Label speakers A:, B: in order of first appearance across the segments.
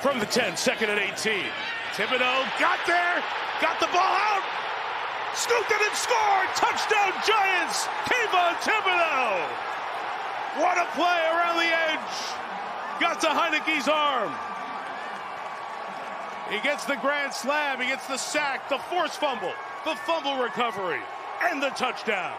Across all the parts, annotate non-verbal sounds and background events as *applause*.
A: from the 10, second and 18. Thibodeau got there, got the ball out, scooped it and scored. Touchdown Giants, Kayvon Thibodeau. What a play around the edge. Got to Heineke's arm. He gets the grand slam, he gets the sack, the force fumble, the fumble recovery, and the touchdown.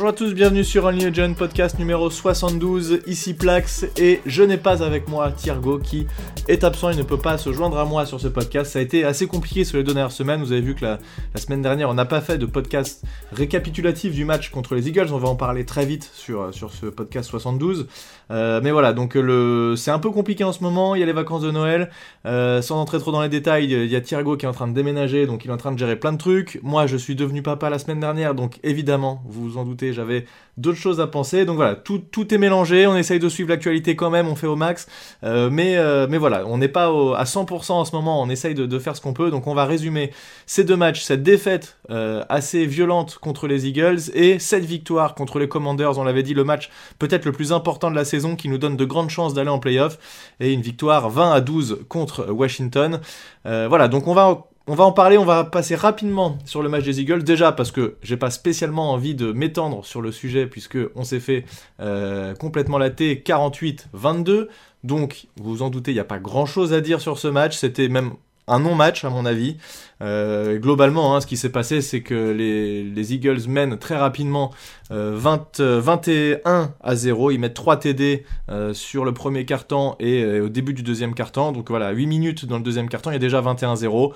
B: Bonjour à tous, bienvenue sur Only John podcast numéro 72, ici Plax, et je n'ai pas avec moi Thiergo qui est absent, il ne peut pas se joindre à moi sur ce podcast. Ça a été assez compliqué sur les deux dernières semaines, vous avez vu que la, semaine dernière on n'a pas fait de podcast récapitulatif du match contre les Eagles, on va en parler très vite sur, sur ce podcast 72. Euh, mais voilà, donc le, c'est un peu compliqué en ce moment, il y a les vacances de Noël, euh, sans entrer trop dans les détails, il y a Thiergo qui est en train de déménager, donc il est en train de gérer plein de trucs. Moi je suis devenu papa la semaine dernière, donc évidemment, vous vous en doutez, j'avais d'autres choses à penser. Donc voilà, tout, tout est mélangé, on essaye de suivre l'actualité quand même, on fait au max. Euh, mais, euh, mais voilà, on n'est pas à 100% en ce moment, on essaye de, faire ce qu'on peut. Donc on va résumer ces deux matchs, cette défaite euh, assez violente contre les Eagles et cette victoire contre les Commanders. On l'avait dit, le match peut-être le plus important de la saison qui nous donne de grandes chances d'aller en playoff. Et une victoire 20 à 12 contre Washington. voilà, donc on va on va en parler, on va passer rapidement sur le match des Eagles. Déjà parce que j'ai pas spécialement envie de m'étendre sur le sujet puisque on s'est fait euh, complètement latter 48-22. Donc, vous vous en doutez, il n'y a pas grand chose à dire sur ce match. C'était même un non-match à mon avis. Euh, globalement, hein, ce qui s'est passé, c'est que les, Eagles mènent très rapidement 20, euh, 21 à 0. Ils mettent 3 TD sur le premier carton et au début du deuxième carton. Donc voilà, 8 minutes dans le deuxième carton, il y a déjà 21-0.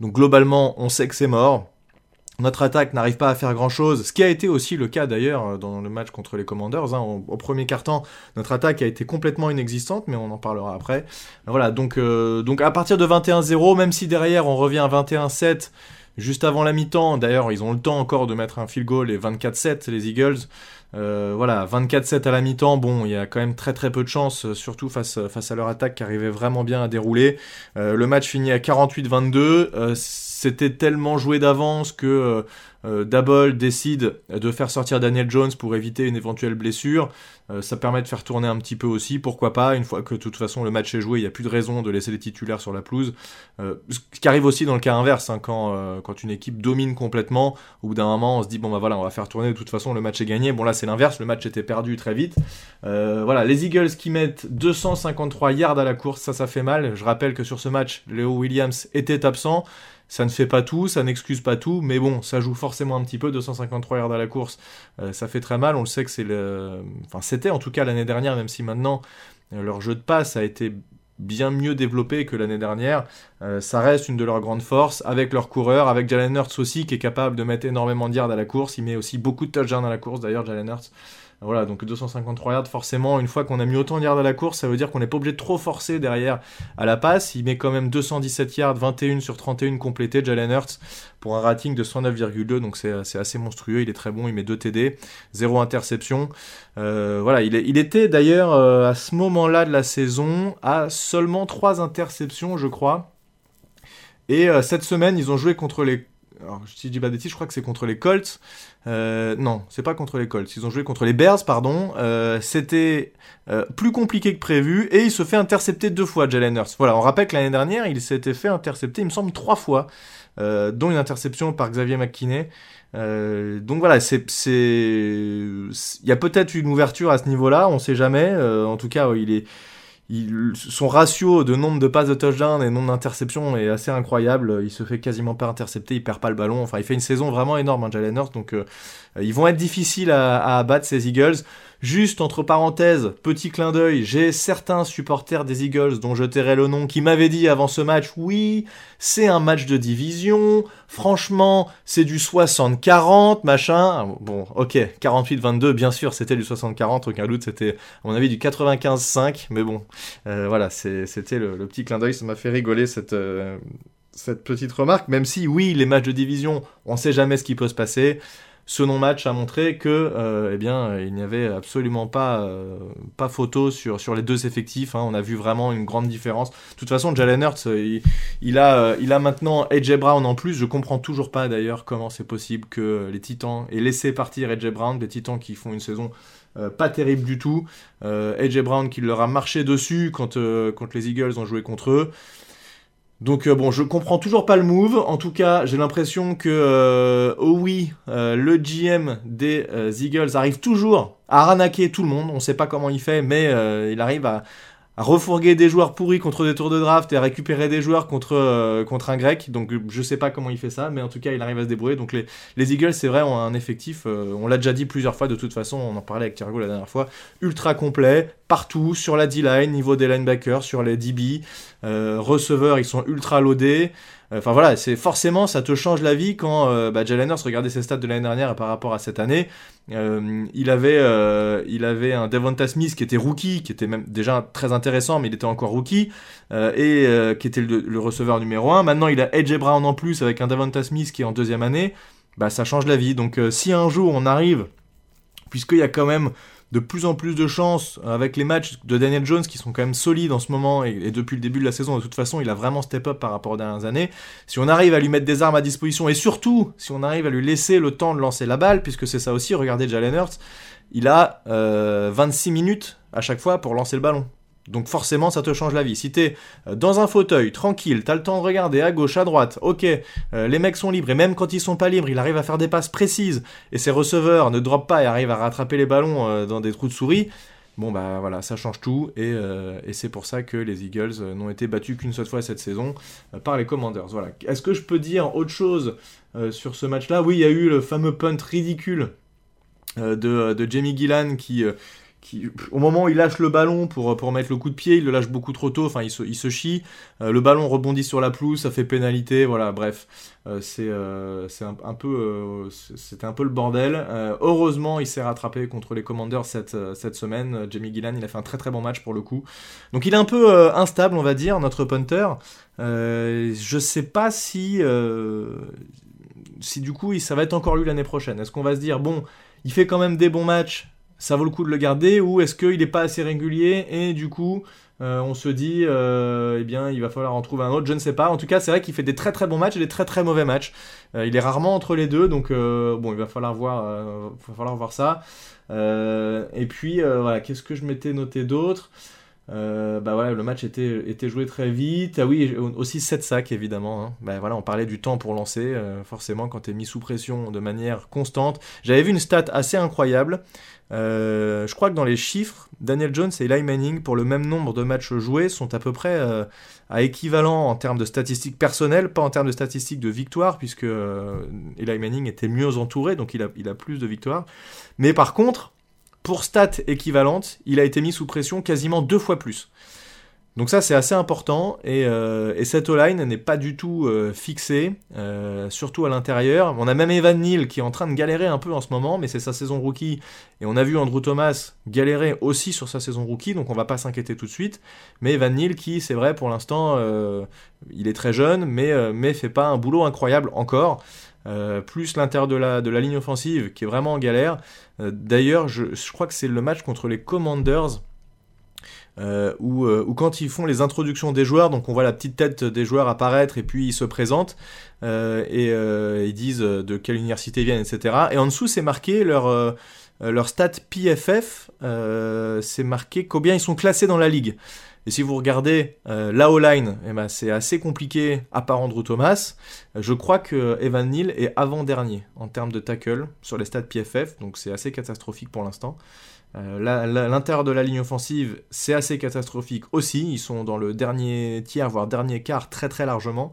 B: Donc globalement, on sait que c'est mort. Notre attaque n'arrive pas à faire grand chose, ce qui a été aussi le cas d'ailleurs euh, dans le match contre les Commanders. Hein. Au, premier quart-temps, notre attaque a été complètement inexistante, mais on en parlera après. Voilà, donc, euh, donc à partir de 21-0, même si derrière on revient à 21-7, juste avant la mi-temps, d'ailleurs ils ont le temps encore de mettre un field goal et 24-7 les Eagles. Euh, voilà, 24-7 à la mi-temps, bon, il y a quand même très très peu de chance, surtout face, face à leur attaque qui arrivait vraiment bien à dérouler. le match finit à 48-22 c'était tellement joué d'avance que euh, euh, Double décide de faire sortir Daniel Jones pour éviter une éventuelle blessure. Euh, ça permet de faire tourner un petit peu aussi, pourquoi pas, une fois que de toute façon le match est joué, il n'y a plus de raison de laisser les titulaires sur la pelouse. ce qui arrive aussi dans le cas inverse, hein, quand, quand une équipe domine complètement, au bout d'un moment on se dit bon bah voilà on va faire tourner, de toute façon le match est gagné. Bon là c'est l'inverse, le match était perdu très vite. voilà, les Eagles qui mettent 253 yards à la course, ça ça fait mal. Je rappelle que sur ce match, Léo Williams était absent. Ça ne fait pas tout, ça n'excuse pas tout, mais bon, ça joue forcément un petit peu. 253 yards à la course, euh, ça fait très mal. On le sait que c'est le. Enfin, c'était en tout cas l'année dernière, même si maintenant euh, leur jeu de passe a été bien mieux développé que l'année dernière. Euh, ça reste une de leurs grandes forces, avec leur coureur, avec Jalen Hurts aussi, qui est capable de mettre énormément de yards à la course. Il met aussi beaucoup de touchdowns à la course, d'ailleurs, Jalen Hurts. Voilà, donc 253 yards, forcément, une fois qu'on a mis autant de yards à la course, ça veut dire qu'on n'est pas obligé de trop forcer derrière à la passe. Il met quand même 217 yards, 21 sur 31 complétés, Jalen Hurts, pour un rating de 109,2, donc c'est assez monstrueux, il est très bon, il met 2 TD, 0 interception. Euh, voilà, il, était d'ailleurs euh, à ce moment-là de la saison à seulement 3 interceptions, je crois. Et euh, cette semaine, ils ont joué contre les alors si je dis pas je crois que c'est contre les Colts. Euh, non, c'est pas contre les Colts. Ils ont joué contre les Bears, pardon. Euh, c'était euh, plus compliqué que prévu et il se fait intercepter deux fois, Jalen Hurts. Voilà, on rappelle que l'année dernière, il s'était fait intercepter, il me semble, trois fois, dont une interception par Xavier McKinney. donc voilà, c'est, il y a peut-être une ouverture à ce niveau-là, on sait jamais. en tout cas, il est son ratio de nombre de passes de touchdown et nombre d'interceptions est assez incroyable. Il se fait quasiment pas intercepter, il perd pas le ballon. Enfin, il fait une saison vraiment énorme, hein, Jalen Hurts. Donc, euh, ils vont être difficiles à, à abattre ces Eagles. Juste entre parenthèses, petit clin d'œil, j'ai certains supporters des Eagles dont je tairai le nom qui m'avaient dit avant ce match, oui, c'est un match de division, franchement, c'est du 60-40, machin. Bon, ok, 48-22, bien sûr, c'était du 60-40, aucun doute, c'était à mon avis du 95-5, mais bon, euh, voilà, c'était le, petit clin d'œil, ça m'a fait rigoler cette... Euh, cette petite remarque, même si oui, les matchs de division, on sait jamais ce qui peut se passer. Ce non-match a montré que, eh bien, il n'y avait absolument pas, pas photo sur, sur les deux effectifs. Hein. On a vu vraiment une grande différence. De toute façon, Jalen Hurts, il, a, il a maintenant AJ Brown en plus. Je comprends toujours pas d'ailleurs comment c'est possible que les Titans aient laissé partir AJ Brown, des Titans qui font une saison pas terrible du tout. AJ Brown qui leur a marché dessus quand, quand les Eagles ont joué contre eux. Donc euh, bon, je comprends toujours pas le move. En tout cas, j'ai l'impression que euh, oh oui, euh, le GM des Eagles arrive toujours à arnaquer tout le monde. On sait pas comment il fait, mais il arrive à, à refourguer des joueurs pourris contre des tours de draft et à récupérer des joueurs contre, euh, contre un grec. Donc je sais pas comment il fait ça, mais en tout cas il arrive à se débrouiller. Donc les, les Eagles, c'est vrai, ont un effectif, euh, on l'a déjà dit plusieurs fois de toute façon, on en parlait avec Thiergo la dernière fois, ultra complet, partout, sur la D-line, niveau des linebackers, sur les DB, euh, receveurs, ils sont ultra loadés. Enfin voilà, c'est forcément ça te change la vie quand euh, bah, Jalen regardait ses stats de l'année dernière par rapport à cette année. Euh, il avait euh, il avait un Devonta Smith qui était rookie, qui était même déjà très intéressant, mais il était encore rookie et qui était le, receveur numéro 1. Maintenant il a AJ Brown en plus avec un Devonta Smith qui est en deuxième année. Bah ça change la vie. Donc si un jour on arrive, puisqu'il y a quand même de plus en plus de chances avec les matchs de Daniel Jones qui sont quand même solides en ce moment et, depuis le début de la saison. De toute façon il a vraiment step up par rapport aux dernières années. Si on arrive à lui mettre des armes à disposition et surtout si on arrive à lui laisser le temps de lancer la balle puisque c'est ça aussi regardez Jalen Hurts il a 26 euh, minutes à chaque fois pour lancer le ballon donc forcément, ça te change la vie. Si t'es euh, dans un fauteuil, tranquille, t'as le temps de regarder à gauche, à droite, ok, euh, les mecs sont libres, et même quand ils sont pas libres, il arrive à faire des passes précises, et ses receveurs ne drop pas et arrivent à rattraper les ballons euh, dans des trous de souris, bon bah voilà, ça change tout, et, c'est pour ça que les Eagles n'ont été battus qu'une seule fois cette saison par les Commanders. Voilà. Est-ce que je peux dire autre chose sur ce match-là? Oui, il y a eu le fameux punt ridicule de, de Jamie Gillan qui au moment où il lâche le ballon pour, mettre le coup de pied, il le lâche beaucoup trop tôt, enfin il se, chie, euh, le ballon rebondit sur la pelouse, ça fait pénalité, voilà, bref, euh, c'est euh, un, peu, c'était un peu le bordel. heureusement, il s'est rattrapé contre les Commanders cette, semaine, Jamie Gillan, il a fait un très très bon match pour le coup. Donc il est un peu instable, on va dire, notre punter. je sais pas si, si du coup ça va être encore lui l'année prochaine. Est-ce qu'on va se dire, bon, il fait quand même des bons matchs, ça vaut le coup de le garder ou est-ce qu'il n'est pas assez régulier et du coup euh, on se dit euh, eh bien il va falloir en trouver un autre, je ne sais pas. En tout cas c'est vrai qu'il fait des très très bons matchs et des très très mauvais matchs. Euh, il est rarement entre les deux donc bon il va falloir voir, va falloir voir ça. et puis voilà qu'est-ce que je m'étais noté d'autre? Bah voilà, le match était, était joué très vite. Ah oui, aussi 7 sacs évidemment. Hein. Bah voilà, on parlait du temps pour lancer. forcément, quand tu es mis sous pression de manière constante. J'avais vu une stat assez incroyable. Euh, je crois que dans les chiffres, Daniel Jones et Eli Manning, pour le même nombre de matchs joués, sont à peu près euh, à équivalent en termes de statistiques personnelles, pas en termes de statistiques de victoires, puisque euh, Eli Manning était mieux entouré, donc il a, il a plus de victoires. Mais par contre, pour stats équivalentes, il a été mis sous pression quasiment deux fois plus. Donc ça c'est assez important et, euh, cette O-line n'est pas du tout euh, fixée, euh, surtout à l'intérieur. On a même Evan Neal qui est en train de galérer un peu en ce moment, mais c'est sa saison rookie et on a vu Andrew Thomas galérer aussi sur sa saison rookie, donc on va pas s'inquiéter tout de suite. Mais Evan Neal qui c'est vrai pour l'instant il est très jeune, mais mais fait pas un boulot incroyable encore. Plus l'intérieur de la, ligne offensive qui est vraiment en galère. D'ailleurs, je, je, crois que c'est le match contre les Commanders euh, euh, ou quand ils font les introductions des joueurs, donc on voit la petite tête des joueurs apparaître et puis ils se présentent euh, et ils disent de quelle université ils viennent, etc. Et en dessous c'est marqué leur leur stat PFF, c'est marqué combien ils sont classés dans la ligue. Et si vous regardez la O-line, eh ben, c'est assez compliqué à part Andrew Thomas. je crois que Evan Neal est avant-dernier en termes de tackle sur les stats PFF, donc c'est assez catastrophique pour l'instant. Euh, l'intérieur de la ligne offensive, c'est assez catastrophique aussi. Ils sont dans le dernier tiers, voire dernier quart, très très largement.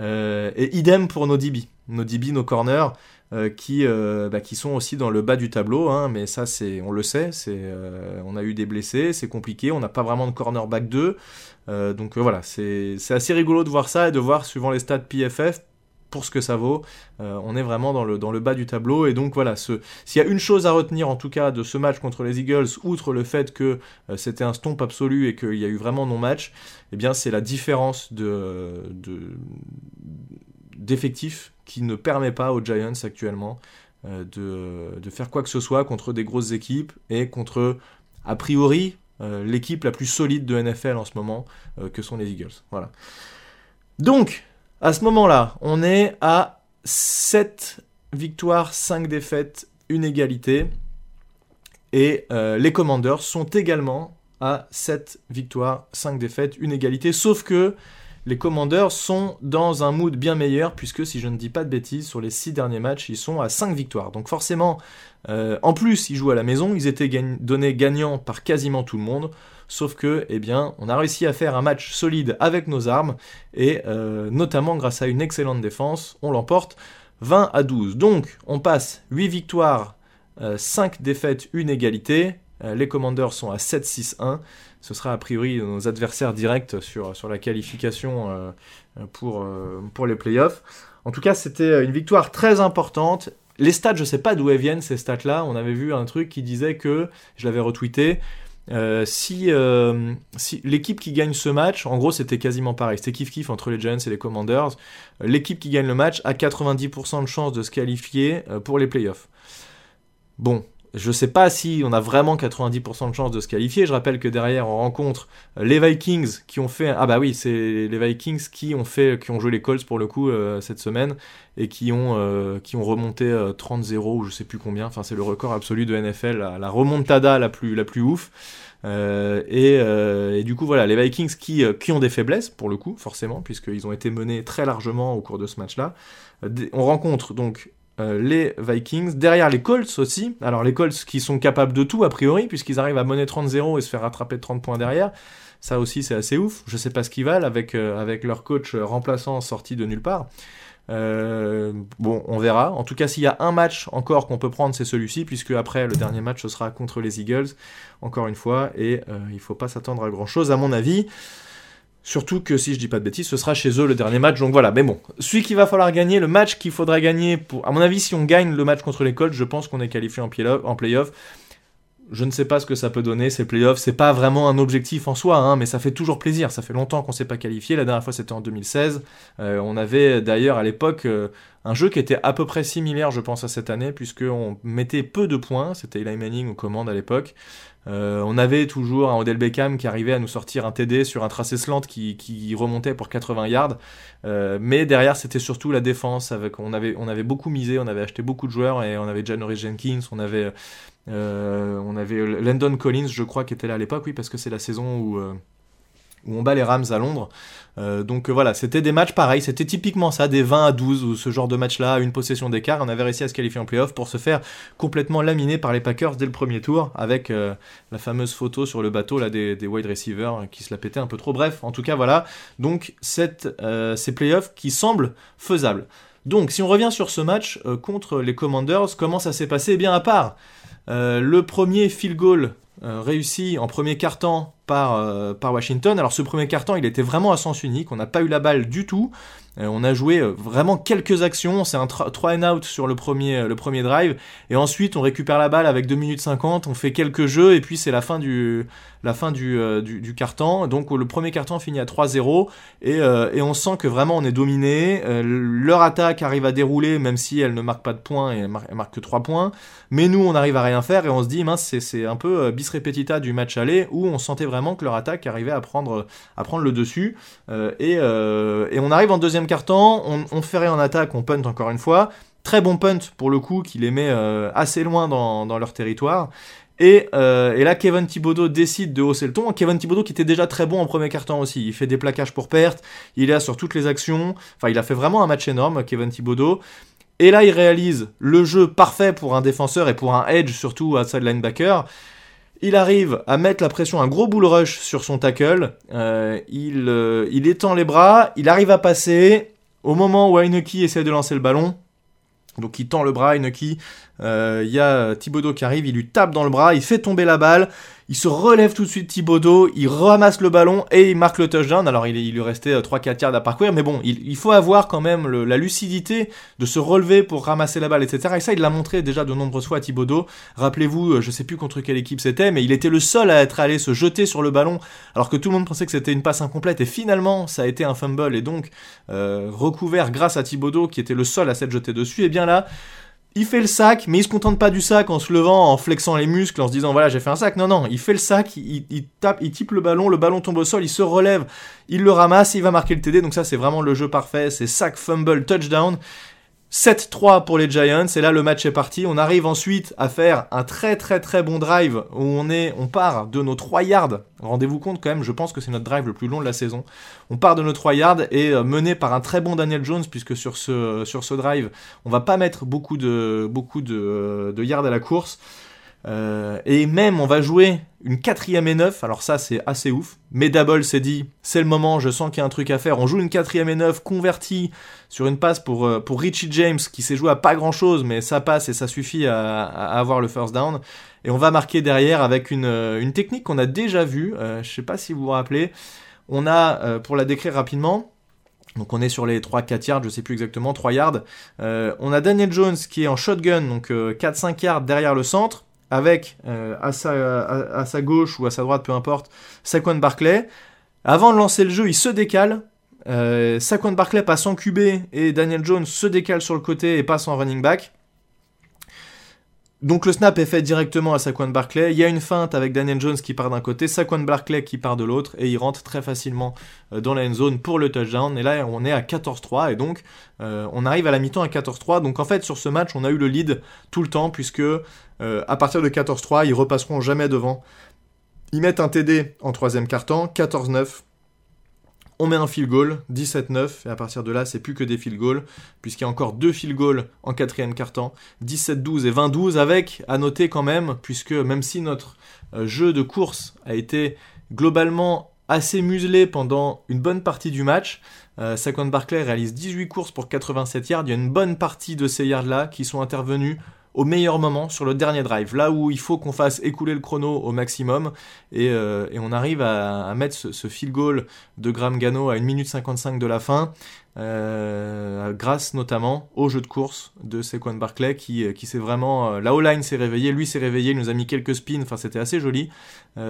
B: Euh, et idem pour nos DB. Nos DB, nos corners, euh, qui, bah, qui sont aussi dans le bas du tableau. Hein, mais ça, c'est, on le sait. On a eu des blessés, c'est compliqué. On n'a pas vraiment de cornerback 2. donc voilà, c'est, c'est assez rigolo de voir ça et de voir, suivant les stats PFF, pour ce que ça vaut. Euh, on est vraiment dans le, bas du tableau. Et donc voilà, s'il y a une chose à retenir en tout cas de ce match contre les Eagles, outre le fait que euh, c'était un stomp absolu et qu'il y a eu vraiment non-match, eh bien c'est la différence de, d'effectifs qui ne permet pas aux Giants actuellement de, de, faire quoi que ce soit contre des grosses équipes et contre, a priori, l'équipe la plus solide de NFL en ce moment, que sont les Eagles. Voilà. Donc, à ce moment-là, on est à 7 victoires, 5 défaites, une égalité. Et euh, les Commanders sont également à 7 victoires, 5 défaites, une égalité. Sauf que les Commanders sont dans un mood bien meilleur, puisque si je ne dis pas de bêtises, sur les 6 derniers matchs, ils sont à 5 victoires. Donc forcément, euh, en plus, ils jouent à la maison, ils étaient donnés gagnants par quasiment tout le monde. Sauf que, eh bien, on a réussi à faire un match solide avec nos armes, et euh, notamment grâce à une excellente défense, on l'emporte 20 à 12. Donc, on passe 8 victoires, 5 euh, défaites, 1 égalité. Les Commanders sont à 7-6-1. Ce sera a priori nos adversaires directs sur, la qualification pour, pour les playoffs. En tout cas, c'était une victoire très importante. Les stats, je ne sais pas d'où viennent, ces stats-là. On avait vu un truc qui disait que, je l'avais retweeté, euh, si, euh, l'équipe qui gagne ce match, en gros c'était quasiment pareil, c'était kiff-kiff entre les Giants et les Commanders, l'équipe qui gagne le match a 90% de chances de se qualifier euh, pour les playoffs. Bon, je sais pas si on a vraiment 90% de chances de se qualifier. Je rappelle que derrière on rencontre euh, les Vikings qui ont fait ah bah oui c'est les Vikings qui ont fait qui ont joué les Colts pour le coup euh, cette semaine et qui ont euh, qui ont remonté 30-0 ou je sais plus combien. Enfin c'est le record absolu de NFL, la, remontada la plus la plus ouf. et, et, du coup voilà les Vikings qui qui ont des faiblesses pour le coup forcément puisqu'ils ont été menés très largement au cours de ce match-là. On rencontre donc euh, les Vikings. Derrière les Colts aussi. Alors les Colts qui sont capables de tout a priori, puisqu'ils arrivent à mener 30-0 et se faire rattraper de 30 points derrière. Ça aussi c'est assez ouf. Je sais pas ce qu'ils valent avec, euh, avec leur coach remplaçant sorti de nulle part. Euh, bon, on verra. En tout cas, s'il y a un match encore qu'on peut prendre, c'est celui-ci, puisque après le dernier match ce sera contre les Eagles, encore une fois, et il faut pas s'attendre à grand chose à mon avis. Surtout que si je dis pas de bêtises, ce sera chez eux le dernier match. Donc voilà, mais bon, celui qu'il va falloir gagner, le match qu'il faudra gagner pour. À mon avis, si on gagne le match contre les Colts, je pense qu'on est qualifié en, playoff. Je ne sais pas ce que ça peut donner, ces playoffs. C'est pas vraiment un objectif en soi, hein, mais ça fait toujours plaisir. Ça fait longtemps qu'on s'est pas qualifié. La dernière fois, c'était en 2016. Euh, on avait d'ailleurs à l'époque euh, un jeu qui était à peu près similaire, je pense, à cette année, puisqu'on mettait peu de points. C'était Eli Manning aux commandes à l'époque. Euh, on avait toujours un Odell Beckham qui arrivait à nous sortir un TD sur un tracé slant qui, remontait pour 80 yards. Mais derrière, c'était surtout la défense. On, avait, beaucoup misé, on avait acheté beaucoup de joueurs et on avait Janoris Jenkins, on avait, on avait Landon Collins, je crois, qui était là à l'époque, oui, parce que c'est la saison où où on bat les Rams à Londres. Euh, donc euh, voilà, c'était des matchs pareils, c'était typiquement ça, des 20 à 12 ou ce genre de match-là, une possession d'écart. On avait réussi à se qualifier en playoff pour se faire complètement laminer par les Packers dès le premier tour, avec euh, la fameuse photo sur le bateau là des, wide receivers qui se la pétaient un peu trop. Bref, en tout cas voilà, donc cette, ces playoffs qui semblent faisables. Donc si on revient sur ce match contre les Commanders, comment ça s'est passé? Eh bien à part le premier field goal réussi en premier quart-temps par, euh, par Washington. Alors ce premier carton, il était vraiment à sens unique, on n'a pas eu la balle du tout. Euh, on a joué euh, vraiment quelques actions, c'est un 3 and out sur le premier, le premier drive, et ensuite on récupère la balle avec 2 minutes 50, on fait quelques jeux, et puis c'est la fin du, la fin du, du, carton. Donc le premier carton finit à 3-0, et, et, on sent que vraiment on est dominé. leur attaque arrive à dérouler, même si elle ne marque pas de points, et elle marque, que 3 points. Mais nous, on arrive à rien faire, et on se dit, mince, c'est un peu bis repetita du match aller, où on sentait vraiment que leur attaque arrivait à prendre, à prendre le dessus. Euh, euh, et, on arrive en deuxième quart-temps, on, on ferait en attaque, on punt encore une fois. Très bon punt pour le coup, qui les met euh, assez loin dans, leur territoire. Et, là, Kevin Thibodeau décide de hausser le ton. Kevin Thibodeau qui était déjà très bon en premier quart-temps aussi. Il fait des plaquages pour perte, il est là sur toutes les actions. Enfin, il a fait vraiment un match énorme, Kevin Thibodeau. Et là, il réalise le jeu parfait pour un défenseur et pour un edge, surtout outside linebacker. Il arrive à mettre la pression, un gros bull rush sur son tackle. Euh, il, euh, il, étend les bras, il arrive à passer. Au moment où Heineke essaie de lancer le ballon, donc il tend le bras, Heineke, il y a Thibodeau qui arrive, il lui tape dans le bras, il fait tomber la balle, il se relève tout de suite Thibodeau, il ramasse le ballon et il marque le touchdown. Alors il, lui restait 3-4 euh, yards à parcourir, mais bon, il, faut avoir quand même la lucidité de se relever pour ramasser la balle, etc. Et ça, il l'a montré déjà de nombreuses fois à Thibodeau. Rappelez-vous, euh, je sais plus contre quelle équipe c'était, mais il était le seul à être allé se jeter sur le ballon, alors que tout le monde pensait que c'était une passe incomplète. Et finalement, ça a été un fumble et donc recouvert grâce à Thibodeau qui était le seul à s'être jeté dessus. Et bien là, il fait le sac, mais il se contente pas du sac en se levant, en flexant les muscles, en se disant voilà j'ai fait un sac. Non non, il fait le sac, il, tape, il type le ballon, le ballon tombe au sol, il se relève, il le ramasse, il va marquer le TD. Donc ça c'est vraiment le jeu parfait, c'est sac, fumble, touchdown. 7-3 pour les Giants et là le match est parti. On arrive ensuite à faire un très très très bon drive où on est, on part de nos 3 yards. Rendez-vous compte quand même, je pense que c'est notre drive le plus long de la saison. On part de nos 3 yards et euh, mené par un très bon Daniel Jones puisque sur ce sur ce drive, on va pas mettre beaucoup de beaucoup de, de yards à la course. Euh, et même on va jouer une quatrième et neuf, alors ça c'est assez ouf. Mais Double s'est dit, c'est le moment, je sens qu'il y a un truc à faire. On joue une quatrième et neuf convertie sur une passe pour, euh, pour Richie James qui s'est joué à pas grand chose, mais ça passe et ça suffit à, avoir le first down. Et on va marquer derrière avec une, euh, une technique qu'on a déjà vue, je sais pas si vous vous rappelez. On a, pour la décrire rapidement, donc on est sur les 3-4 yards, je sais plus exactement, 3 yards. on a Daniel Jones qui est en shotgun, donc 4-5 yards derrière le centre avec euh, à, sa, gauche ou à sa droite, peu importe, Saquon Barclay. Avant de lancer le jeu, il se décale. Euh, Saquon Barclay passe en QB et Daniel Jones se décale sur le côté et passe en running back. Donc le snap est fait directement à Saquon Barclay. Il y a une feinte avec Daniel Jones qui part d'un côté, Saquon Barclay qui part de l'autre, et il rentre très facilement euh, dans la end zone pour le touchdown. Et là, on est à 14-3, et donc euh, on arrive à la mi-temps à 14-3. Donc en fait, sur ce match, on a eu le lead tout le temps, puisque euh, à partir de 14-3, ils repasseront jamais devant. Ils mettent un TD en troisième quart-temps, 14-9 on met un field goal, 17-9, et à partir de là, c'est plus que des field goals, puisqu'il y a encore deux field goals en quatrième quart-temps, 17-12 et 20-12, avec, à noter quand même, puisque même si notre euh, jeu de course a été globalement assez muselé pendant une bonne partie du match, euh, Saquon Barclay réalise 18 courses pour 87 yards, il y a une bonne partie de ces yards-là qui sont intervenus au meilleur moment sur le dernier drive, là où il faut qu'on fasse écouler le chrono au maximum, et, euh, on arrive à, mettre ce, ce, field goal de Graham Gano à 1 minute 55 de la fin, euh, grâce notamment au jeu de course de Sequan Barclay, qui, qui s'est vraiment... Euh, la O-line s'est réveillée, lui s'est réveillé, il nous a mis quelques spins, enfin c'était assez joli,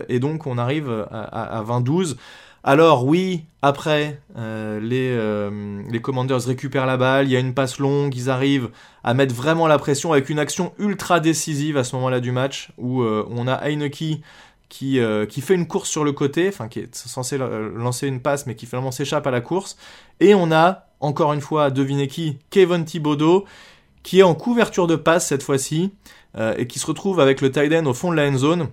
B: et donc on arrive à, à 20-12. Alors oui, après, euh, les, euh, Commanders récupèrent la balle, il y a une passe longue, ils arrivent à mettre vraiment la pression avec une action ultra décisive à ce moment-là du match, où euh, on a Heineke qui, qui fait une course sur le côté, enfin qui est censé lancer une passe, mais qui finalement s'échappe à la course, et on a, encore une fois, devinez qui, Kevin Thibodeau, qui est en couverture de passe cette fois-ci, et qui se retrouve avec le tight end au fond de la end zone,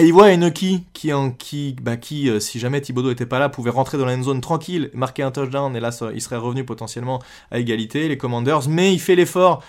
B: et il voit Enoki qui, en, qui, bah, euh, si jamais Thibodeau était pas là, pouvait rentrer dans la zone tranquille, marquer un touchdown, et là, il serait revenu potentiellement à égalité, les Commanders. Mais il fait l'effort,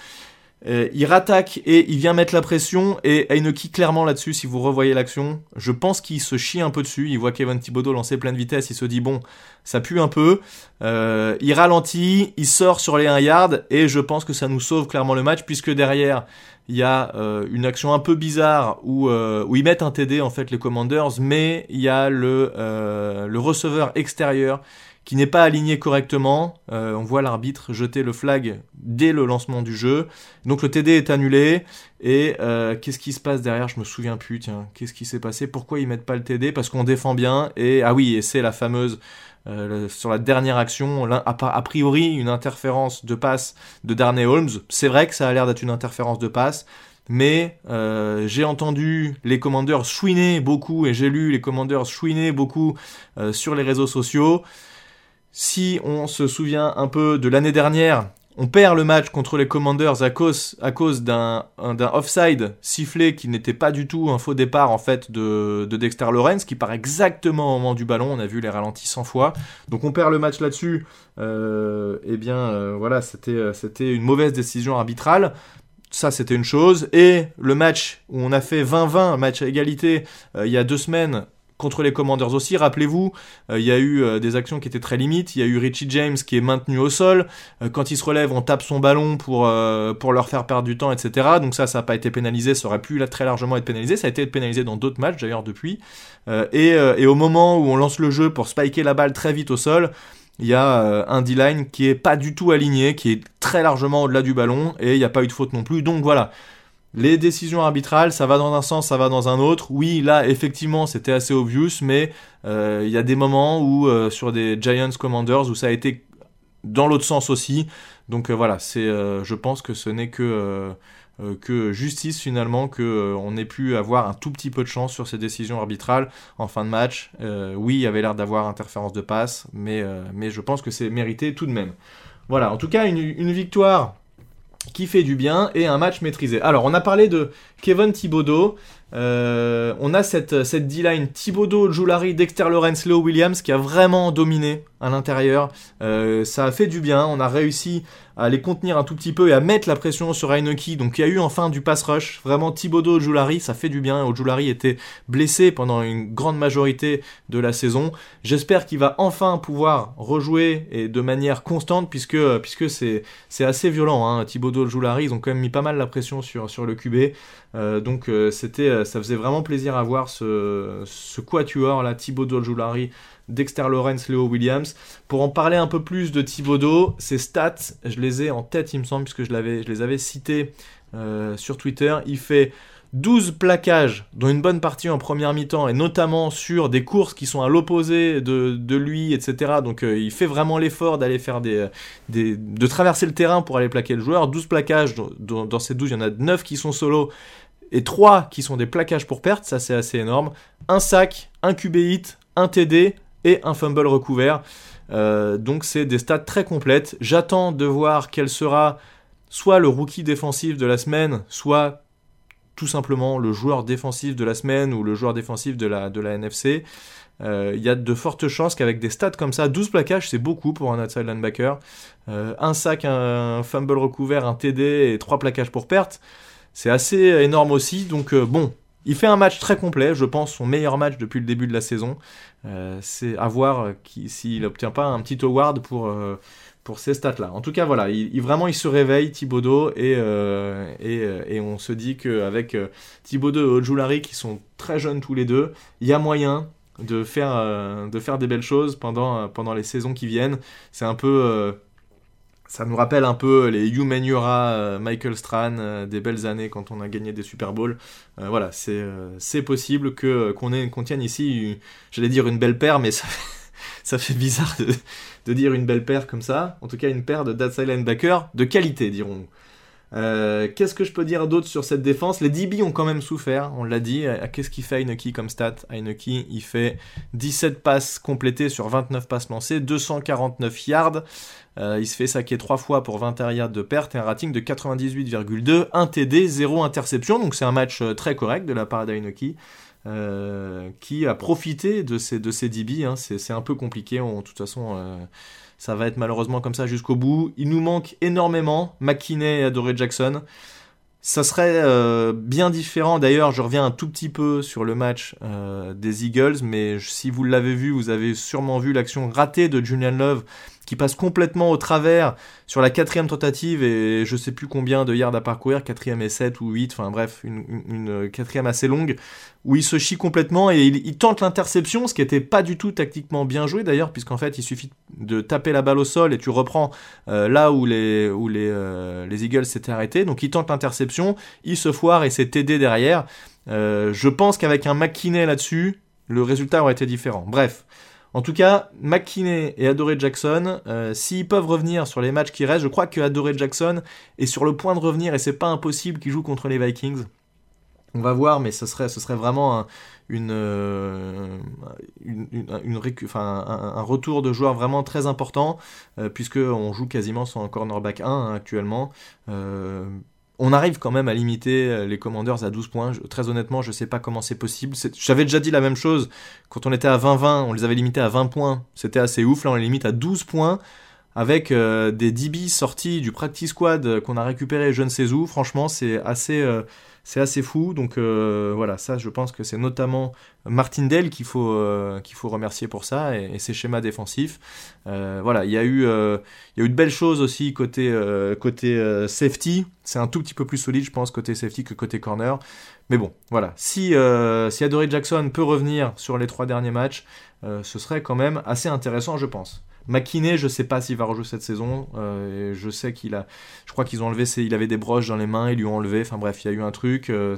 B: euh, il rattaque et il vient mettre la pression. Et Enoki, clairement là-dessus, si vous revoyez l'action, je pense qu'il se chie un peu dessus. Il voit Kevin Thibodeau lancer plein de vitesse, il se dit bon, ça pue un peu. Euh, il ralentit, il sort sur les 1 yard, et je pense que ça nous sauve clairement le match, puisque derrière, il y a euh, une action un peu bizarre où, ils mettent un TD en fait les Commanders, mais il y a le receveur extérieur qui n'est pas aligné correctement. on voit l'arbitre jeter le flag dès le lancement du jeu. Donc le TD est annulé. Et qu'est-ce qui se passe derrière? Je me souviens plus. Tiens, qu'est-ce qui s'est passé? Pourquoi ils mettent pas le TD Parce qu'on défend bien. Et ah oui, et c'est la fameuse euh, sur la dernière action, a, priori une interférence de passe de Darnay Holmes. C'est vrai que ça a l'air d'être une interférence de passe, mais euh, j'ai entendu les commandeurs chouiner beaucoup et j'ai lu les commandeurs chouiner beaucoup euh, sur les réseaux sociaux. Si on se souvient un peu de l'année dernière, on perd le match contre les Commanders à cause, d'un, offside sifflé qui n'était pas du tout un faux départ en fait de, Dexter Lawrence qui part exactement au moment du ballon. On a vu les ralentis 100 fois. Donc on perd le match là-dessus. Euh, eh bien euh, voilà, c'était, euh, c'était une mauvaise décision arbitrale. Ça, c'était une chose. Et le match où on a fait 20-20, match à égalité, il y a deux semaines, contre les Commanders aussi. Rappelez-vous, euh, il y a eu euh, des actions qui étaient très limites. Il y a eu Richie James qui est maintenu au sol. Euh, quand il se relève, on tape son ballon pour, leur faire perdre du temps, etc. Donc ça, ça n'a pas été pénalisé. Ça aurait pu là, très largement être pénalisé. Ça a été pénalisé dans d'autres matchs d'ailleurs depuis. Et, et, au moment où on lance le jeu pour spiker la balle très vite au sol, il y a un D-line qui est pas du tout aligné, qui est très largement au-delà du ballon, et il n'y a pas eu de faute non plus. Donc voilà, les décisions arbitrales, ça va dans un sens, ça va dans un autre. Oui, là, effectivement, c'était assez obvious, mais euh, il y a des moments où, euh, sur des Giants Commanders, où ça a été dans l'autre sens aussi. Donc voilà, c'est, je pense que ce n'est que que justice finalement que on ait pu avoir un tout petit peu de chance sur ces décisions arbitrales en fin de match. oui, il y avait l'air d'avoir interférence de passe, mais, mais je pense que c'est mérité tout de même. Voilà, en tout cas une victoire qui fait du bien et un match maîtrisé. Alors, on a parlé de Kevin Thibodeau. Euh, on a cette, cette D-line Thibodeau, Joulari, Dexter Lawrence, Leo Williams qui a vraiment dominé à l'intérieur. Euh, ça a fait du bien. On a réussi à les contenir un tout petit peu et à mettre la pression sur Heineke. Donc il y a eu enfin du pass rush. Vraiment Thibodeau, Ojulari, ça fait du bien. Ojulari était blessé pendant une grande majorité de la saison. J'espère qu'il va enfin pouvoir rejouer et de manière constante puisque puisque c'est assez violent. Hein. Thibodeau, Ojulari, ils ont quand même mis pas mal la pression sur sur le QB. Euh, donc euh, ça faisait vraiment plaisir à voir ce quatuor là Thibodeau, Ojulari Dexter Lawrence, Leo Williams. Pour en parler un peu plus de Thibodeau, ses stats, je les ai en tête, il me semble, puisque je, je les avais cités euh, sur Twitter. Il fait 12 plaquages, dont une bonne partie en première mi-temps, et notamment sur des courses qui sont à l'opposé de, lui, etc. Donc euh, il fait vraiment l'effort d'aller faire des, de traverser le terrain pour aller plaquer le joueur. 12 plaquages, dans, dans ces 12, il y en a 9 qui sont solo, et 3 qui sont des plaquages pour perte, ça c'est assez énorme. Un sac, un QB hit, un TD, et un fumble recouvert. Euh, donc c'est des stats très complètes. J'attends de voir quel sera soit le rookie défensif de la semaine, soit tout simplement le joueur défensif de la semaine ou le joueur défensif de la, NFC. Euh, il y a de fortes chances qu'avec des stats comme ça, 12 plaquages c'est beaucoup pour un outside linebacker, euh, un sac, un fumble recouvert, un TD et 3 plaquages pour perte, c'est assez énorme aussi. Donc bon, il fait un match très complet, je pense son meilleur match depuis le début de la saison. Euh, c'est à voir euh, s'il n'obtient pas un petit award pour, euh, pour ces stats-là. En tout cas, voilà, il, vraiment il se réveille, Thibaudot, et, on se dit qu'avec Thibaudot et Ojulari, qui sont très jeunes tous les deux, il y a moyen de faire, de des belles choses pendant les saisons qui viennent. C'est un peu ça nous rappelle un peu les Hugh Manura, euh, Michael Strahan, euh, des belles années quand on a gagné des Super Bowls. Euh, voilà, c'est possible que qu'on tienne ici, j'allais dire une belle paire, mais *laughs* ça, ça fait bizarre de, de, dire une belle paire comme ça. En tout cas, une paire de Datsai linebacker de qualité, dirons-nous. Qu'est-ce que je peux dire d'autre sur cette défense? Les DB ont quand même souffert, on l'a dit. Qu'est-ce qu'il fait Heineke comme stat? Heineke, il fait 17 passes complétées sur 29 passes lancées, 249 yards. Euh, il se fait saquer 3 fois pour 21 yards de perte et un rating de 98,2, 1 TD, 0 interception. Donc c'est un match euh, très correct de la part. Euh, qui a profité de ces, DB. Hein. C'est un peu compliqué. de toute façon, ça va être malheureusement comme ça jusqu'au bout. Il nous manque énormément McKinney et Adoré Jackson. Ça serait bien différent. D'ailleurs, je reviens un tout petit peu sur le match des Eagles, mais si vous l'avez vu, vous avez sûrement vu l'action ratée de Julian Love qui passe complètement au travers sur la quatrième tentative et je sais plus combien de yards à parcourir, quatrième et 7 ou 8, enfin bref, une, quatrième assez longue, où il se chie complètement et il, tente l'interception, ce qui était pas du tout tactiquement bien joué d'ailleurs, puisqu'en fait il suffit de taper la balle au sol et tu reprends euh, là où euh, les Eagles s'étaient arrêtés, donc il tente l'interception, il se foire et c'est aidé derrière. Euh, je pense qu'avec un McKinney là-dessus, le résultat aurait été différent. Bref, en tout cas, McKinney et Adoré Jackson, euh, s'ils peuvent revenir sur les matchs qui restent, je crois que Adoré Jackson est sur le point de revenir et c'est pas impossible qu'il joue contre les Vikings. On va voir, mais ce serait, vraiment un, euh, retour de joueur vraiment très important, euh, puisque on joue quasiment sans cornerback 1 hein, actuellement. On arrive quand même à limiter euh, les Commanders à 12 points. très honnêtement, je sais pas comment c'est possible. J'avais déjà dit la même chose quand on était à 20-20, on les avait limités à 20 points. C'était assez ouf. Là, on les limite à 12 points avec euh, des DB sortis du practice squad euh, qu'on a récupéré je ne sais où. Franchement, c'est assez, c'est assez fou. Donc voilà, ça, je pense que c'est notamment Martindale qu'il faut, qu'il faut remercier pour ça et, ses schémas défensifs. voilà, il y a eu, y a de belles choses aussi côté, côté safety. C'est un tout petit peu plus solide, je pense, côté safety que côté corner. Mais bon, voilà. Si, si Adoree Jackson peut revenir sur les trois derniers matchs, ce serait quand même assez intéressant, je pense. McKinney, je sais pas s'il va rejouer cette saison. Euh, je sais qu'il a, je crois qu'ils ont enlevé, il avait des broches dans les mains, ils lui ont enlevé. Enfin bref, il y a eu un truc. Euh,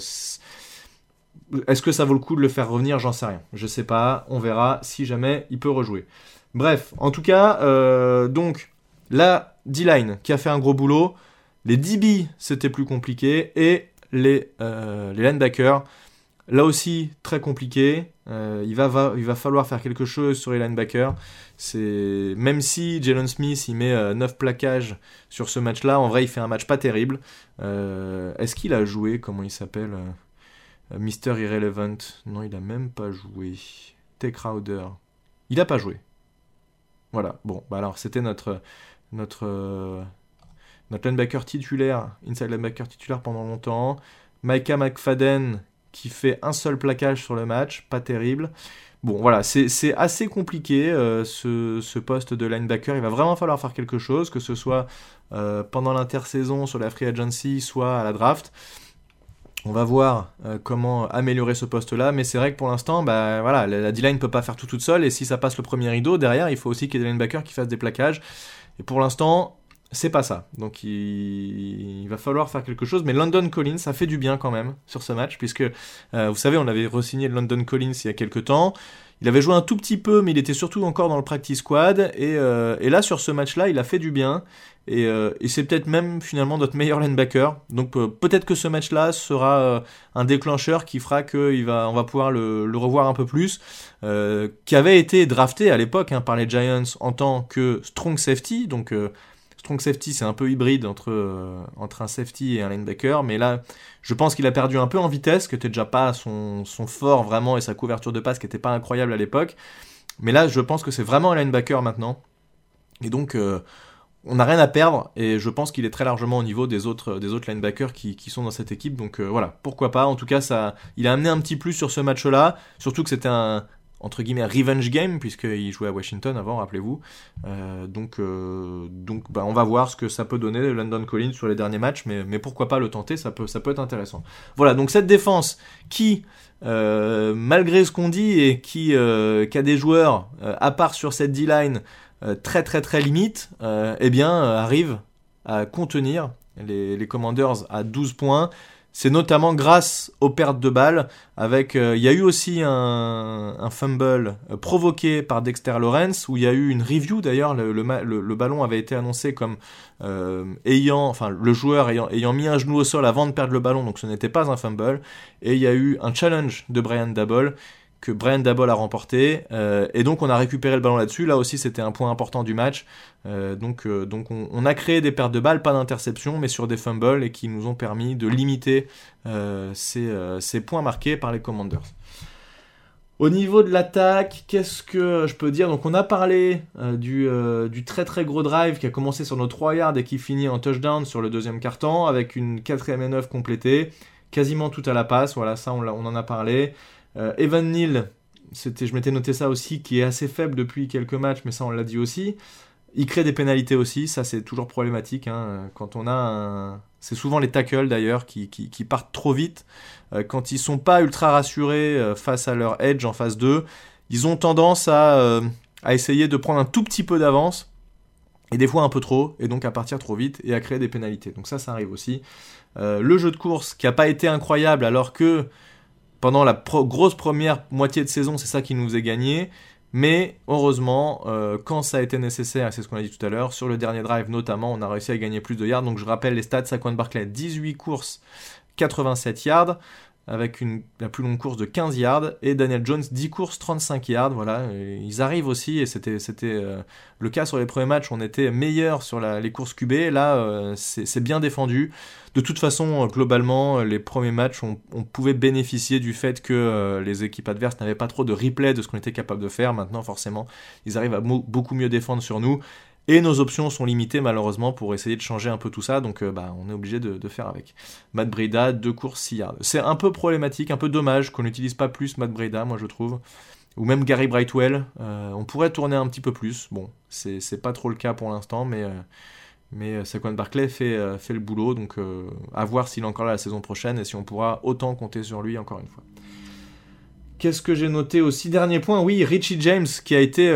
B: est-ce que ça vaut le coup de le faire revenir? J'en sais rien. Je sais pas. On verra si jamais il peut rejouer. Bref, en tout cas, euh, donc la D-line qui a fait un gros boulot, les DB c'était plus compliqué, et les, les là aussi très compliqué. Euh, il, va, falloir faire quelque chose sur les linebackers. Même si Jalen Smith il met 9 plaquages sur ce match-là, en vrai il fait un match pas terrible. Est-ce qu'il a joué? Comment il s'appelle Mister Irrelevant? Non, il a même pas joué. T. Crowder. Il a pas joué. Voilà. Bon, bah alors c'était notre notre euh, notre linebacker titulaire, inside linebacker titulaire pendant longtemps. Micah McFadden qui fait un seul plaquage sur le match, pas terrible. Bon, voilà, c'est assez compliqué euh, ce, poste de linebacker. Il va vraiment falloir faire quelque chose, que ce soit euh, pendant l'intersaison sur la free agency, soit à la draft. On va voir euh, comment améliorer ce poste-là, mais c'est vrai que pour l'instant, bah, voilà, la, D-line ne peut pas faire tout toute seule, et si ça passe le premier rideau, derrière, il faut aussi qu'il y ait des linebackers qui fassent des plaquages. Et pour l'instant, c'est pas ça. Donc il... va falloir faire quelque chose. Mais London Collins, ça fait du bien quand même sur ce match, puisque euh, vous savez, on avait re-signé London Collins il y a quelques temps. Il avait joué un tout petit peu, mais il était surtout encore dans le practice squad. Et, euh, là, sur ce match-là, il a fait du bien. Et, euh, c'est peut-être même finalement notre meilleur linebacker. Donc peut-être que ce match-là sera un déclencheur qui fera qu'on va, pouvoir le, le, revoir un peu plus. qui avait été drafté à l'époque hein, par les Giants en tant que strong safety, donc Strong safety, c'est un peu hybride entre, euh, entre un safety et un linebacker, mais là, je pense qu'il a perdu un peu en vitesse, que n'était déjà pas son, son, fort vraiment, et sa couverture de passe qui n'était pas incroyable à l'époque. Mais là, je pense que c'est vraiment un linebacker maintenant. Et donc, euh, on n'a rien à perdre, et je pense qu'il est très largement au niveau des autres, des autres linebackers qui, qui sont dans cette équipe. Donc euh, voilà, pourquoi pas? En tout cas, ça, il a amené un petit plus sur ce match-là, surtout que c'était un, entre guillemets revenge game puisqu'il jouait à Washington avant, rappelez-vous. Euh, donc, euh, donc bah, on va voir ce que ça peut donner London Collins sur les derniers matchs, mais, mais pourquoi pas le tenter, ça peut, ça peut être intéressant. Voilà, donc cette défense qui, euh, malgré ce qu'on dit et qui, qui a des joueurs à part sur cette D-line très très très limite, eh bien arrive à contenir les, les Commanders à 12 points. C'est notamment grâce aux pertes de balles. Avec, euh, il y a eu aussi un, fumble euh, provoqué par Dexter Lawrence où il y a eu une review d'ailleurs. Le, ballon avait été annoncé comme euh, ayant, enfin le joueur ayant, ayant mis un genou au sol avant de perdre le ballon, donc ce n'était pas un fumble. Et il y a eu un challenge de Brian Dabble que Brian Dabol a remporté. Euh, et donc on a récupéré le ballon là-dessus. Là aussi c'était un point important du match. Euh, donc euh, on, a créé des pertes de balles, pas d'interception, mais sur des fumbles et qui nous ont permis de limiter ces, points marqués par les Commanders. Au niveau de l'attaque, qu'est-ce que je peux dire? Donc on a parlé du, très très gros drive qui a commencé sur nos 3 yards et qui finit en touchdown sur le deuxième quart-temps avec une 4 et 9 complétée, quasiment tout à la passe, voilà ça on en a parlé. Euh, Evan Neal, je m'étais noté ça aussi, qui est assez faible depuis quelques matchs, mais ça on l'a dit aussi. Il crée des pénalités aussi, ça c'est toujours problématique. Hein. Quand on a. C'est souvent les tackles d'ailleurs qui, partent trop vite. Euh, quand ils sont pas ultra rassurés euh, face à leur edge en phase 2, ils ont tendance à, à essayer de prendre un tout petit peu d'avance, et des fois un peu trop, et donc à partir trop vite, et à créer des pénalités. Donc ça, ça arrive aussi. le jeu de course qui n'a pas été incroyable alors que pendant la grosse première moitié de saison, c'est ça qui nous est gagné. Mais heureusement, euh, quand ça a été nécessaire, c'est ce qu'on a dit tout à l'heure, sur le dernier drive notamment, on a réussi à gagner plus de yards. Donc je rappelle les stats, Saquon Barclay, 18 courses, 87 yards avec la plus longue course de 15 yards, et Daniel Jones 10 courses 35 yards, voilà, ils arrivent aussi, et c'était, euh, le cas sur les premiers matchs, on était meilleur sur les courses QB, là euh, c'est, bien défendu. De toute façon, globalement, les premiers matchs, on, pouvait bénéficier du fait que euh, les équipes adverses n'avaient pas trop de replay de ce qu'on était capable de faire, maintenant forcément, ils arrivent à beaucoup mieux défendre sur nous, et nos options sont limitées malheureusement pour essayer de changer un peu tout ça, donc euh, bah, on est obligé de, faire avec. Matt Breda, deux courses 6 yards. C'est un peu problématique, un peu dommage qu'on n'utilise pas plus Matt Breda, moi je trouve. Ou même Gary Brightwell, euh, on pourrait tourner un petit peu plus. Bon, c'est pas trop le cas pour l'instant, mais, euh, mais Saquon Barclay fait, fait le boulot, donc à voir s'il est encore là la saison prochaine et si on pourra autant compter sur lui encore une fois. Qu'est-ce que j'ai noté aussi? Dernier point, oui, Richie James qui a été,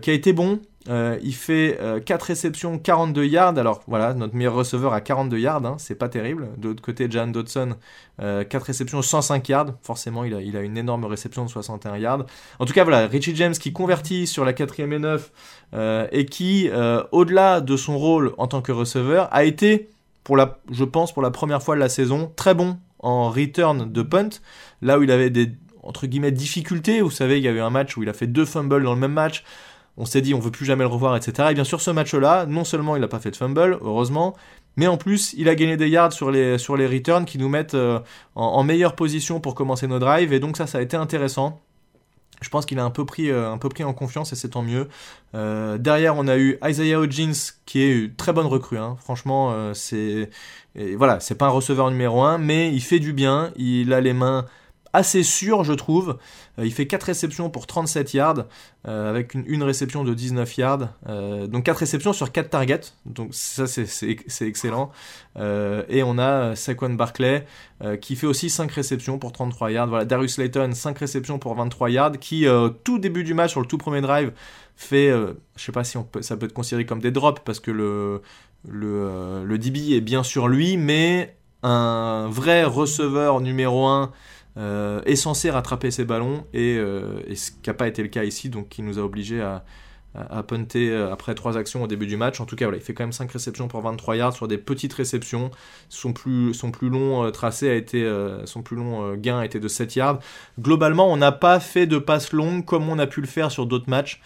B: qui a été bon, Euh, il fait 4 réceptions, 42 yards. Alors voilà, notre meilleur receveur à 42 yards, hein, c'est pas terrible. De l'autre côté, Jan Dodson, 4 réceptions, 105 yards. Forcément, il a, une énorme réception de 61 yards. En tout cas, voilà, Richie James qui convertit sur la 4ème et 9 et qui, au-delà de son rôle en tant que receveur, a été, je pense, pour la première fois de la saison, très bon en return de punt, là où il avait des entre guillemets difficultés. Vous savez, il y a eu un match où il a fait deux fumbles dans le même match. On s'est dit on veut plus jamais le revoir, etc. Et bien sûr, ce match-là, non seulement il n'a pas fait de fumble, heureusement, mais en plus, il a gagné des yards sur les, sur les returns qui nous mettent euh, en, meilleure position pour commencer nos drives. Et donc ça, ça a été intéressant. Je pense qu'il a un peu pris, euh, un peu pris en confiance et c'est tant mieux. Euh, derrière, on a eu Isaiah Hodgins qui est une très bonne recrue. Hein. Franchement, c'est voilà, c'est pas un receveur numéro 1, mais il fait du bien. Il a les mains assez sûr, je trouve. Euh, il fait 4 réceptions pour 37 yards, euh, avec une, réception de 19 yards. Euh, donc 4 réceptions sur 4 targets, donc ça c'est excellent. et on a Saquon Barclay qui fait aussi 5 réceptions pour 33 yards. Voilà, Darius Layton, 5 réceptions pour 23 yards, qui tout début du match, sur le tout premier drive, fait, je sais pas si ça peut être considéré comme des drops, parce que le, le, le DB est bien sur lui, mais un vrai receveur numéro 1 euh, est censé rattraper ses ballons et, euh, ce qui n'a pas été le cas ici, donc qui nous a obligé à, punter euh, après trois actions au début du match. En tout cas, voilà, il fait quand même 5 réceptions pour 23 yards sur des petites réceptions. Son plus, son plus long tracé a été, son plus long gain a été de 7 yards. Globalement, on n'a pas fait de passe longue comme on a pu le faire sur d'autres matchs.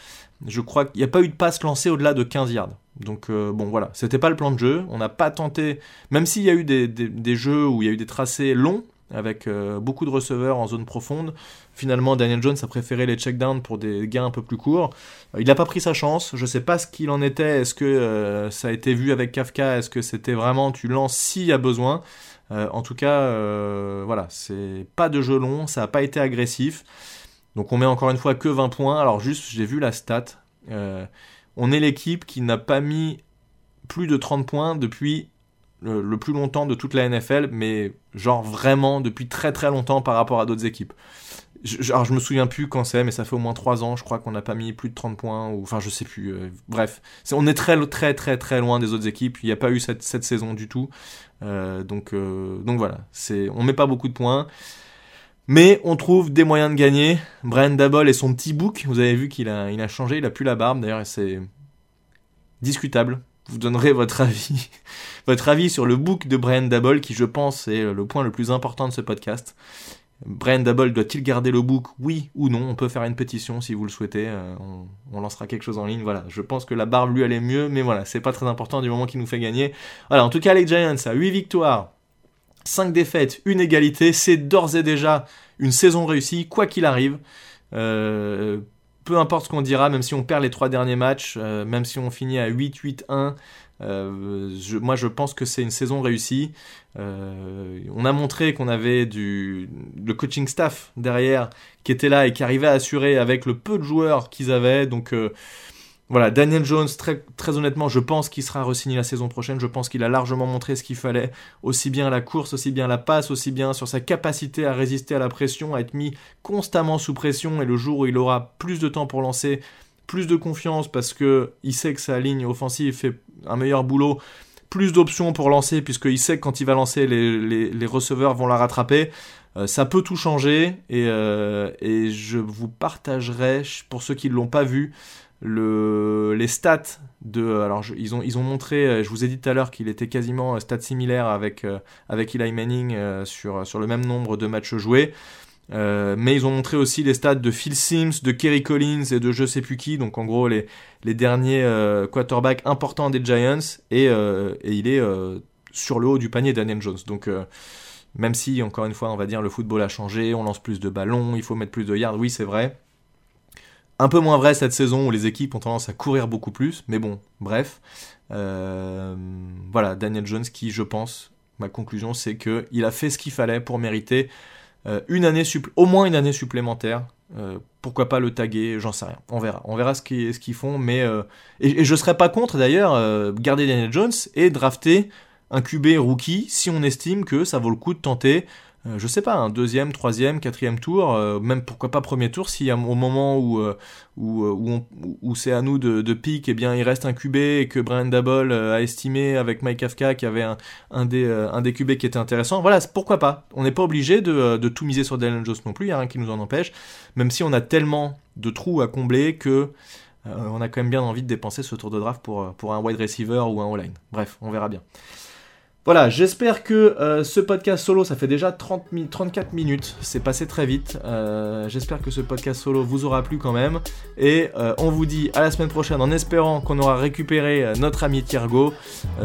B: Je crois qu'il n'y a pas eu de passe lancée au-delà de 15 yards. Donc bon voilà, c'était pas le plan de jeu. On n'a pas tenté, même s'il y a eu des, jeux où il y a eu des tracés longs, avec euh, beaucoup de receveurs en zone profonde. Finalement, Daniel Jones a préféré les checkdowns pour des gains un peu plus courts. Euh, il n'a pas pris sa chance. Je ne sais pas ce qu'il en était. Est-ce que euh, ça a été vu avec Kafka? Est-ce que c'était vraiment tu lances s'il y a besoin? En tout cas, voilà, c'est pas de jeu long. Ça n'a pas été agressif. Donc on met encore une fois que 20 points. Alors juste, j'ai vu la stat. on est l'équipe qui n'a pas mis plus de 30 points depuis le, plus longtemps de toute la NFL, mais genre vraiment depuis très très longtemps par rapport à d'autres équipes. Je, alors je me souviens plus quand c'est, mais ça fait au moins 3 ans, je crois qu'on n'a pas mis plus de 30 points, ou enfin je sais plus. Euh, bref, on est très très très très loin des autres équipes. Il n'y a pas eu cette, saison du tout. Euh, donc, euh, donc voilà, on met pas beaucoup de points. Mais on trouve des moyens de gagner. Brian Dabble et son petit bouc, vous avez vu qu'il a, il a changé, il a plus la barbe d'ailleurs, c'est discutable vous donnerez votre avis, *laughs* votre avis sur le book de Brian Dabble, qui je pense est le point le plus important de ce podcast. Brian Dabble doit-il garder le book Oui ou non? On peut faire une pétition si vous le souhaitez. Euh, on, lancera quelque chose en ligne. Voilà, je pense que la barbe lui allait mieux, mais voilà, c'est pas très important du moment qu'il nous fait gagner. Voilà, en tout cas, les Giants à 8 victoires, 5 défaites, une égalité, c'est d'ores et déjà une saison réussie, quoi qu'il arrive. Euh, peu importe ce qu'on dira, même si on perd les trois derniers matchs, euh, même si on finit à 8-8-1, euh, moi je pense que c'est une saison réussie. Euh, on a montré qu'on avait du, le coaching staff derrière qui était là et qui arrivait à assurer avec le peu de joueurs qu'ils avaient. Donc voilà, Daniel Jones, très, très honnêtement, je pense qu'il sera re-signé la saison prochaine. Je pense qu'il a largement montré ce qu'il fallait, aussi bien la course, aussi bien la passe, aussi bien sur sa capacité à résister à la pression, à être mis constamment sous pression. Et le jour où il aura plus de temps pour lancer, plus de confiance parce que il sait que sa ligne offensive fait un meilleur boulot, plus d'options pour lancer puisqu'il sait que quand il va lancer, les, receveurs vont la rattraper. Euh, ça peut tout changer et, euh, et je vous partagerai, pour ceux qui ne l'ont pas vu, le, les stats de. Alors, ils, ont, ils ont montré, euh, je vous ai dit tout à l'heure qu'il était quasiment euh, stats similaires avec, euh, avec Eli Manning sur, sur le même nombre de matchs joués. mais ils ont montré aussi les stats de Phil Sims, de Kerry Collins et de je sais plus qui, donc en gros les, les derniers quarterbacks importants des Giants, et, et il est sur le haut du panier Daniel Jones. Donc même si, encore une fois, on va dire le football a changé, on lance plus de ballons, il faut mettre plus de yards, oui c'est vrai, un peu moins vrai cette saison où les équipes ont tendance à courir beaucoup plus, mais bon, bref. Euh, voilà, Daniel Jones qui, je pense, ma conclusion, c'est que il a fait ce qu'il fallait pour mériter euh, une année au moins une année supplémentaire. Euh, pourquoi pas le taguer, j'en sais rien. On verra. On verra ce qu'ils font, mais et, et, je serais pas contre d'ailleurs garder Daniel Jones et drafter un QB rookie si on estime que ça vaut le coup de tenter je sais pas, un deuxième, troisième, quatrième tour, même pourquoi pas premier tour, si au moment où, où, c'est à nous de, pique, eh bien il reste un QB et que Brian Dabble a estimé avec Mike Kafka qu'il y avait un, un, des, QB qui était intéressant. Voilà, pourquoi pas. On n'est pas obligé de, tout miser sur Daniel Jones non plus, il n'y a rien qui nous en empêche, même si on a tellement de trous à combler que euh, on a quand même bien envie de dépenser ce tour de draft pour, euh, pour un wide receiver ou un all-line. Bref, on verra bien. Voilà, j'espère que euh, ce podcast solo, ça fait déjà 30 34 minutes, c'est passé très vite. j'espère que ce podcast solo vous aura plu quand même. Et on vous dit à la semaine prochaine en espérant qu'on aura récupéré notre ami Thiergo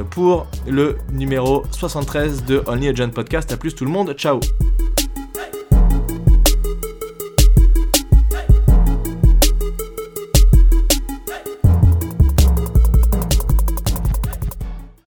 B: pour le numéro 73 de Only Agent Podcast. A plus tout le monde, ciao